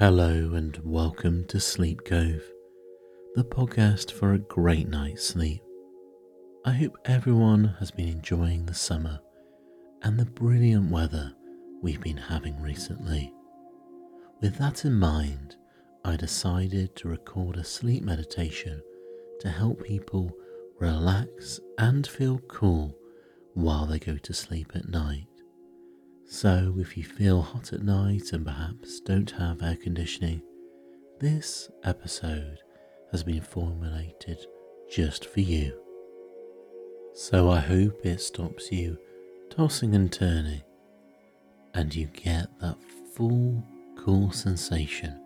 Hello and welcome to Sleep Cove, the podcast for a great night's sleep. I hope everyone has been enjoying the summer and the brilliant weather we've been having recently. With that in mind, I decided to record a sleep meditation to help people relax and feel cool while they go to sleep at night. So, if you feel hot at night and perhaps don't have air conditioning, this episode has been formulated just for you. So, I hope it stops you tossing and turning and you get that full cool sensation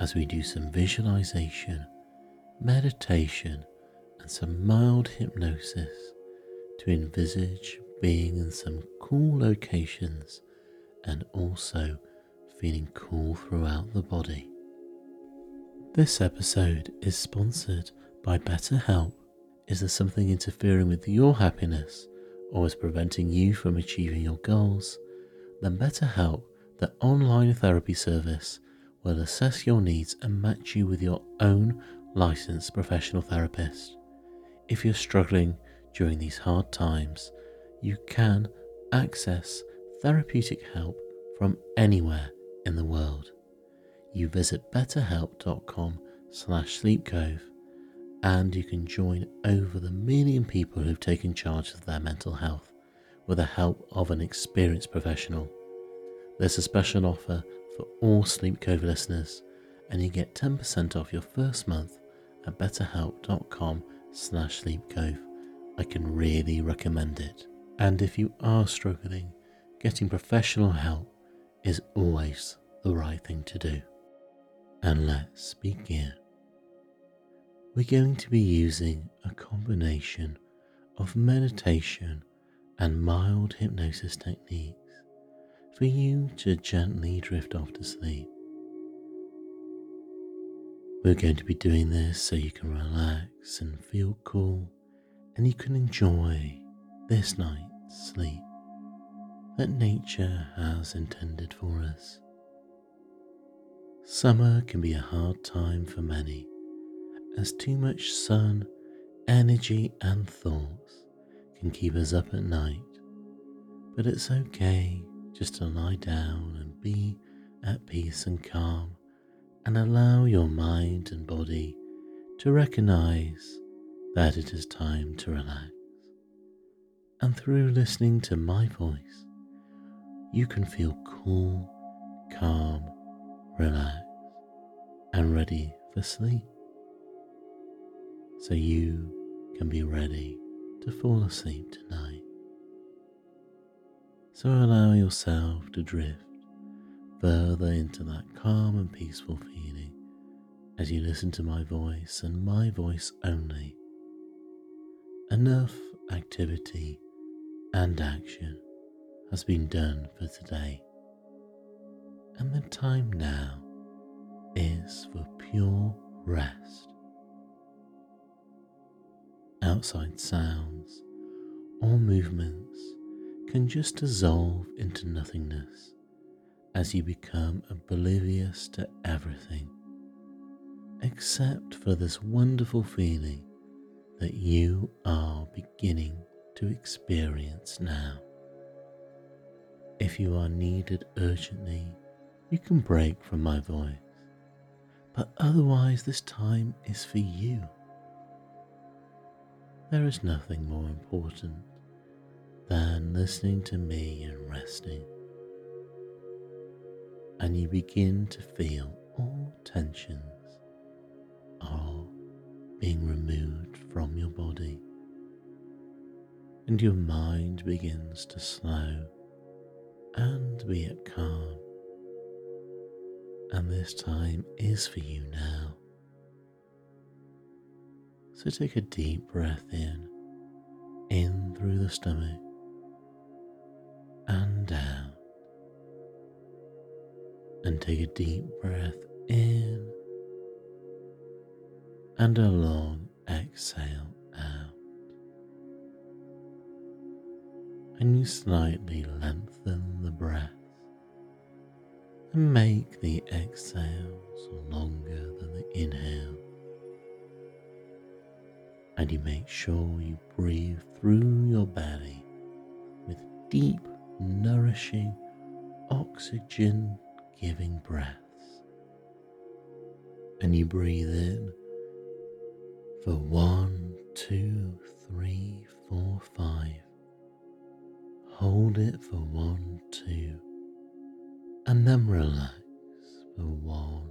as we do some visualization, meditation, and some mild hypnosis to envisage being in some cool locations and also feeling cool throughout the body. This episode is sponsored by BetterHelp. Is there something interfering with your happiness or is preventing you from achieving your goals? Then BetterHelp, the online therapy service, will assess your needs and match you with your own licensed professional therapist. If you're struggling during these hard times, you can access therapeutic help from anywhere in the world. You visit betterhelp.com slash sleepcove and you can join over the million people who've taken charge of their mental health with the help of an experienced professional. There's a special offer for all Sleep Cove listeners and you get 10% off your first month at betterhelp.com slash sleepcove. I can really recommend it. And if you are struggling, getting professional help is always the right thing to do. And let's begin. We're going to be using a combination of meditation and mild hypnosis techniques for you to gently drift off to sleep. We're going to be doing this so you can relax and feel cool and you can enjoy this night sleep that nature has intended for us. Summer can be a hard time for many, as too much sun, energy, and thoughts can keep us up at night. But it's okay just to lie down and be at peace and calm, and allow your mind and body to recognize that it is time to relax and through listening to my voice, you can feel cool, calm, relaxed, and ready for sleep. So you can be ready to fall asleep tonight. So allow yourself to drift further into that calm and peaceful feeling as you listen to my voice and my voice only. Enough activity and action has been done for today. And the time now is for pure rest. Outside sounds or movements can just dissolve into nothingness as you become oblivious to everything, except for this wonderful feeling that you are beginning to experience now. If you are needed urgently, you can break from my voice, but otherwise, this time is for you. There is nothing more important than listening to me and resting, and you begin to feel all tensions are being removed from your body and your mind begins to slow and be at calm. And this time is for you now. So take a deep breath in, in through the stomach and out. And take a deep breath in and a long exhale and you slightly lengthen the breath and make the exhales longer than the inhale. And you make sure you breathe through your belly with deep, nourishing, oxygen giving breaths. And you breathe in for one, two, three, four, five. Hold it for one, two and then relax for one,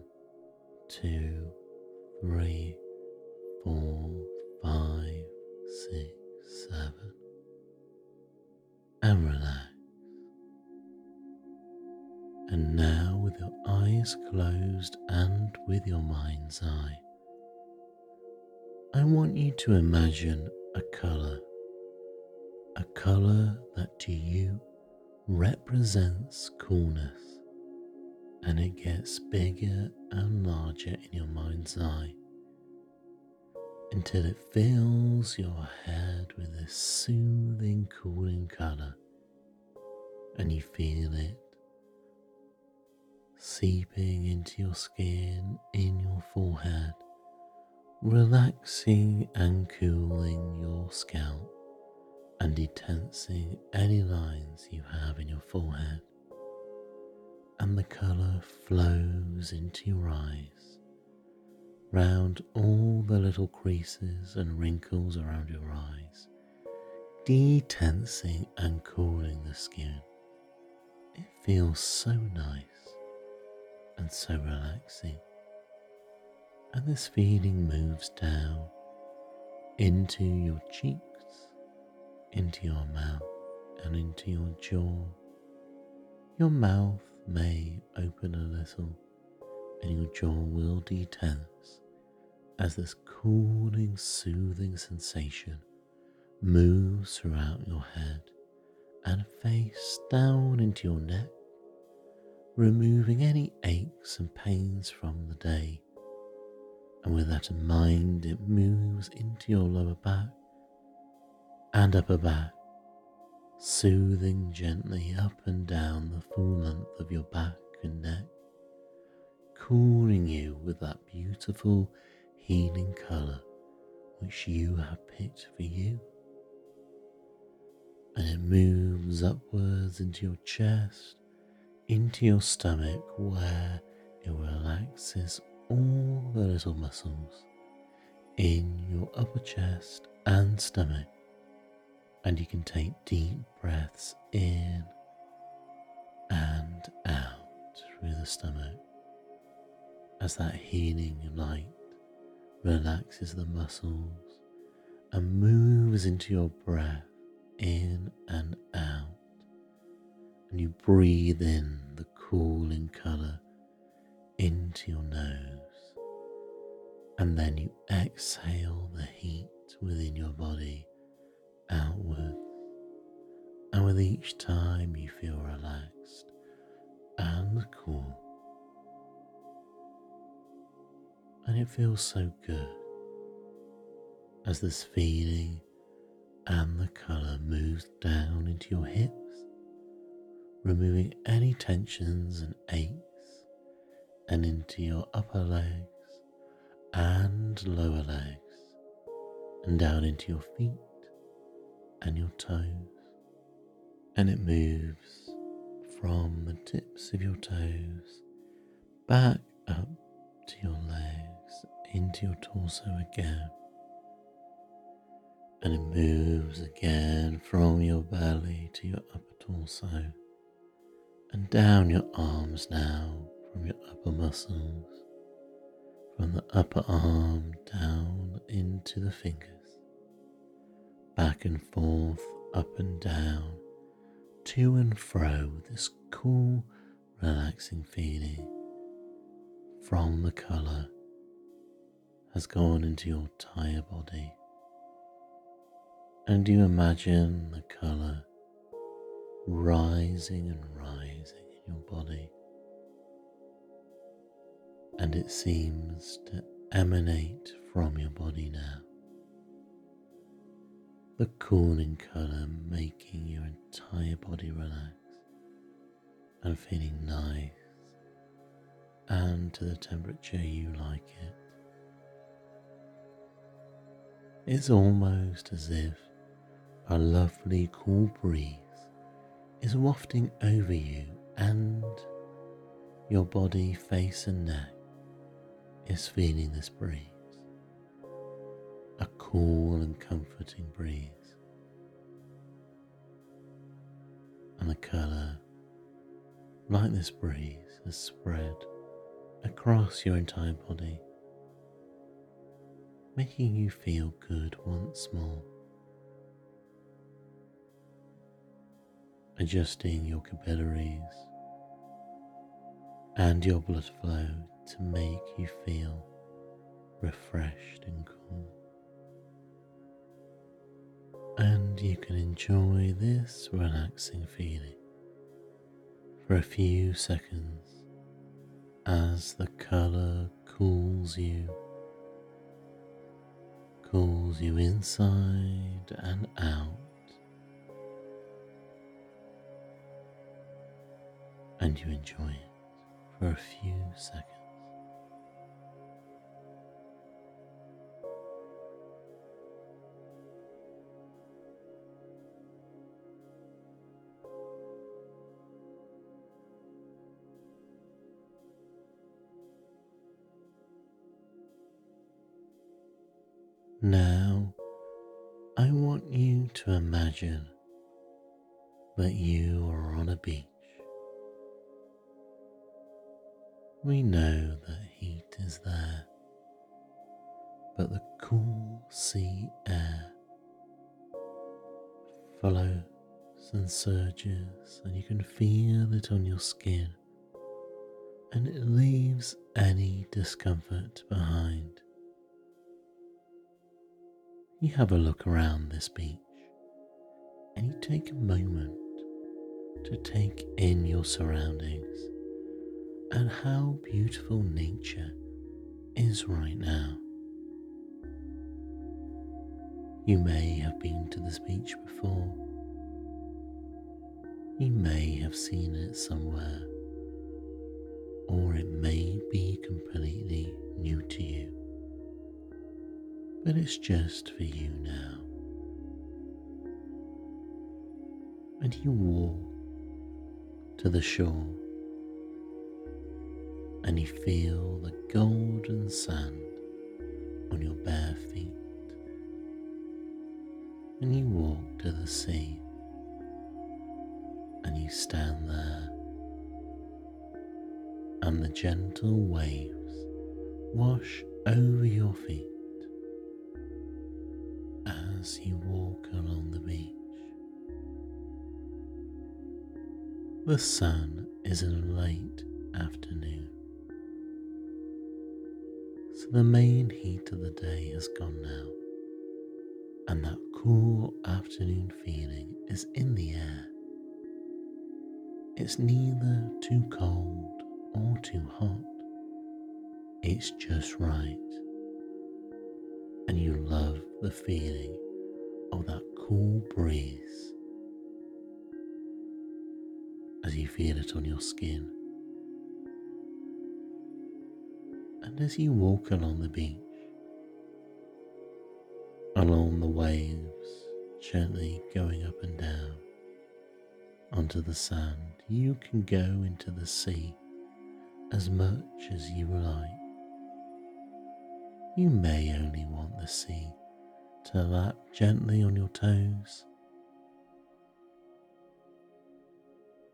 two, three, four, five, six, seven, and relax. And now, with your eyes closed and with your mind's eye, I want you to imagine a colour, a colour that to you represents coolness and it gets bigger and larger in your mind's eye until it fills your head with this soothing, cooling colour, and you feel it seeping into your skin, in your forehead, relaxing and cooling your scalp and detensing any lines you have in your forehead and the colour flows into your eyes, round all the little creases and wrinkles around your eyes, detensing and cooling the skin. It feels so nice and so relaxing. And this feeling moves down into your cheeks, into your mouth, and into your jaw. Your mouth may open a little and your jaw will detense as this cooling, soothing sensation moves throughout your head and face down into your neck, removing any aches and pains from the day. And with that in mind, it moves into your lower back and upper back soothing gently up and down the full length of your back and neck, cooling you with that beautiful healing colour which you have picked for you. And it moves upwards into your chest, into your stomach, where it relaxes all the little muscles in your upper chest and stomach and you can take deep breaths in and out through the stomach as that healing light relaxes the muscles and moves into your breath in and out. And you breathe in the cooling colour into your nose. And then you exhale the heat within your body outwards, and with each time you feel relaxed and cool. And it feels so good as this feeling and the colour moves down into your hips, removing any tensions and aches, and into your upper legs and lower legs, and down into your feet and your toes, and it moves from the tips of your toes back up to your legs, into your torso again. And it moves again from your belly to your upper torso and down your arms now from your upper muscles, from the upper arm down into the fingers back and forth, up and down, to and fro, this cool, relaxing feeling from the colour has gone into your entire body. And you imagine the colour rising and rising in your body. And it seems to emanate from your body now the cooling colour making your entire body relax and feeling nice and to the temperature you like it. It's almost as if a lovely cool breeze is wafting over you and your body, face, and neck is feeling this breeze. A cool and comforting breeze. And the colour, like this breeze, has spread across your entire body, making you feel good once more. Adjusting your capillaries and your blood flow to make you feel refreshed and cool. You can enjoy this relaxing feeling for a few seconds as the colour cools you, cools you inside and out. And you enjoy it for a few seconds. But the cool sea air follows and surges, and you can feel it on your skin, and it leaves any discomfort behind. You have a look around this beach, and you take a moment to take in your surroundings and how beautiful nature is right now. You may have been to this beach before. You may have seen it somewhere, or it may be completely new to you. But it's just for you now. And you walk to the shore and you feel the golden sand on your bare feet. And you walk to the sea. And you stand there, and the gentle waves wash over your feet as you walk along the beach. The sun is in late afternoon. So the main heat of the day has gone now, and that cool afternoon feeling is in the air. It's neither too cold or too hot, it's just right. And you love the feeling of that cool breeze as you feel it on your skin and as you walk along the beach, onto the sand, you can go into the sea as much as you like. You may only want the sea to lap gently on your toes,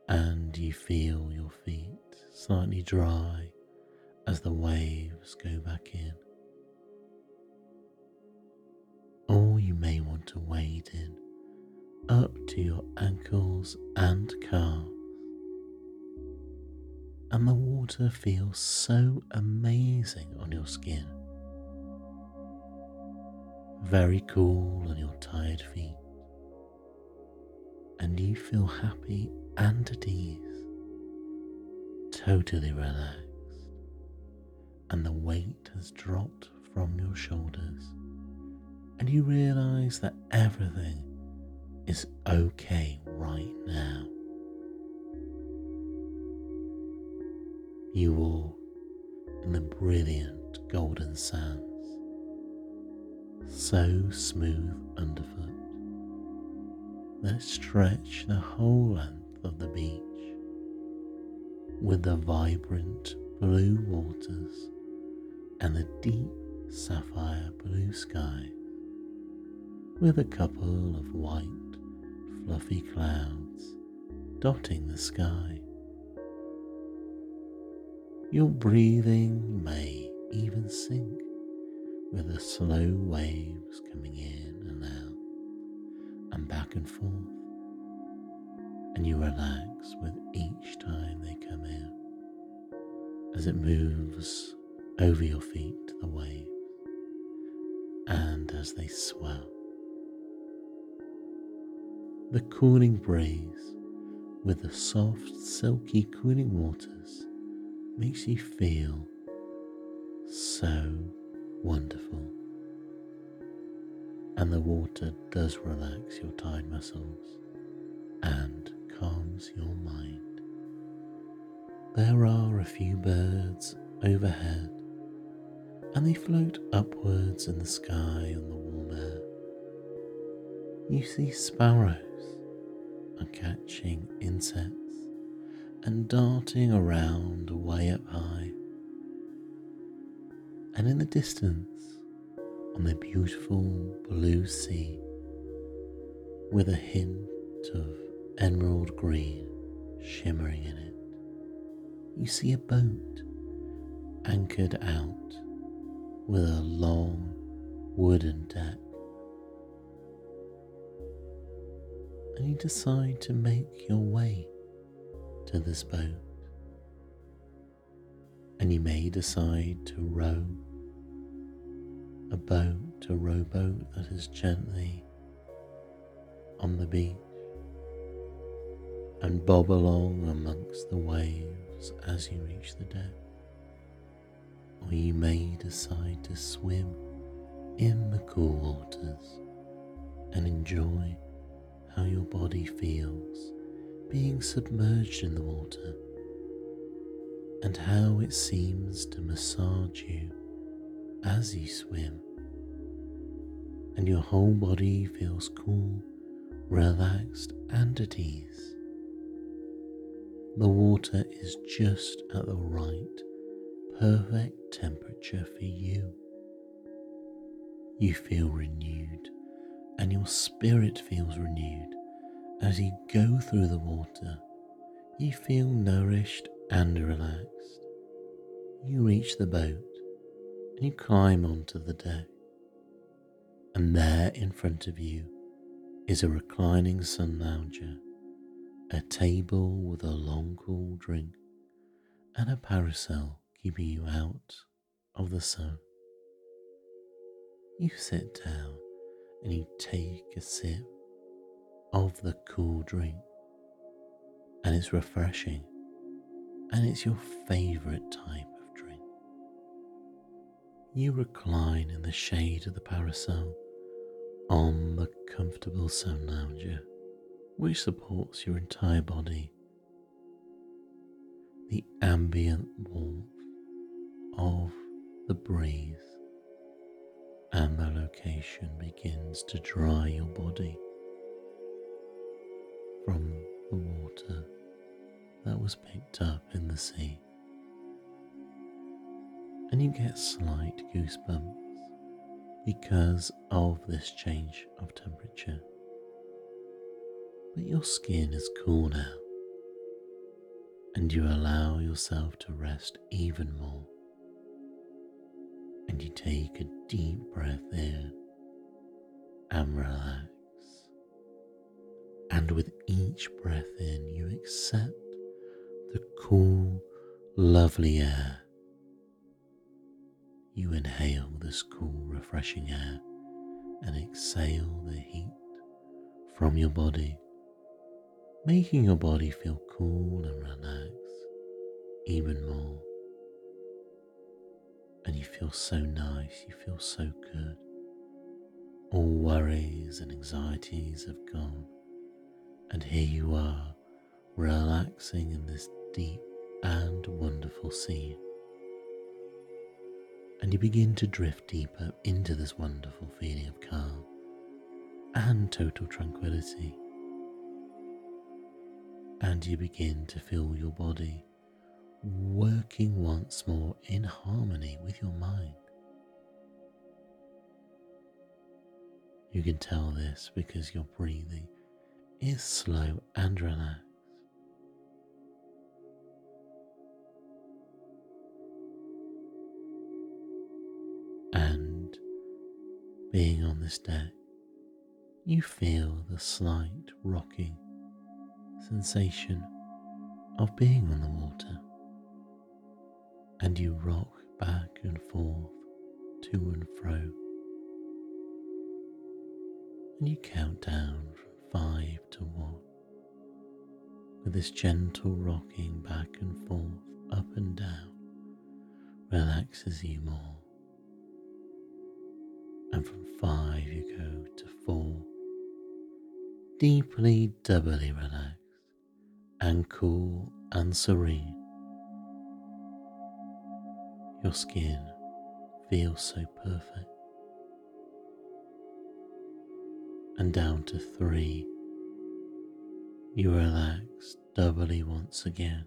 and you feel your feet slightly dry as the waves go back in. Water feels so amazing on your skin. Very cool on your tired feet. And you feel happy and at ease. Totally relaxed and the weight has dropped from your shoulders, and you realize that everything is okay right now. You walk in the brilliant golden sands, so smooth underfoot that stretch the whole length of the beach, with the vibrant blue waters and the deep sapphire blue sky, with a couple of white fluffy clouds dotting the sky. Your breathing may even sync with the slow waves coming in and out and back and forth, and you relax with each time they come in as it moves over your feet to the waves and as they swell. The cooling breeze with the soft, silky cooling waters makes you feel so wonderful. And the water does relax your tired muscles and calms your mind. There are a few birds overhead, and they float upwards in the sky on the warm air. You see sparrows are catching insects and darting around way up high. And in the distance, on the beautiful blue sea, with a hint of emerald green shimmering in it, you see a boat anchored out with a long wooden deck. And you decide to make your way to this boat. And you may decide to row a boat, a rowboat that is gently on the beach and bob along amongst the waves as you reach the deck. Or you may decide to swim in the cool waters and enjoy how your body feels being submerged in the water and how it seems to massage you as you swim, and your whole body feels cool, relaxed, and at ease. The water is just at the right, perfect temperature for you. You feel renewed, and your spirit feels renewed as you go through the water, you feel nourished and relaxed. You reach the boat and you climb onto the deck. And there in front of you is a reclining sun lounger, a table with a long cool drink, and a parasol keeping you out of the sun. You sit down and you take a sip of the cool drink, and it's refreshing, and it's your favorite type of drink. You recline in the shade of the parasol on the comfortable sun lounger, which supports your entire body. The ambient warmth of the breeze and the location begins to dry your body was picked up in the sea. And you get slight goosebumps because of this change of temperature. But your skin is cool now, and you allow yourself to rest even more. And you take a deep breath in and relax. And with each breath in, you accept the cool, lovely air. You inhale this cool, refreshing air and exhale the heat from your body, making your body feel cool and relaxed even more. And you feel so nice, you feel so good. All worries and anxieties have gone and here you are, relaxing in this deep and wonderful sea. and you begin to drift deeper into this wonderful feeling of calm and total tranquility. And you begin to feel your body working once more in harmony with your mind. You can tell this because your breathing is slow and relaxed. Being on this deck, you feel the slight rocking sensation of being on the water, and you rock back and forth to and fro, and you count down from five to one. With this gentle rocking back and forth, up and down, relaxes you more. And from five, you go to four, deeply, doubly relaxed and cool and serene. Your skin feels so perfect. And down to three, you relax doubly once again.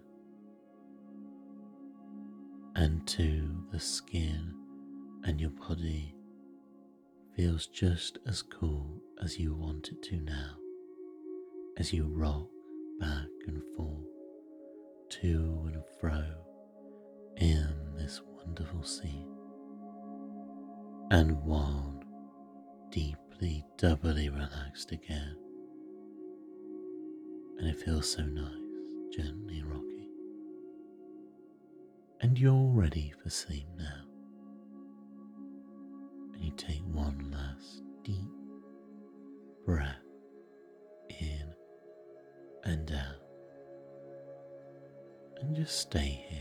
And two, the skin and your body feels just as cool as you want it to now as you rock back and forth, to and fro in this wonderful scene. And one, deeply, doubly relaxed again. And it feels so nice, gently rocking. And you're ready for sleep now. Stay here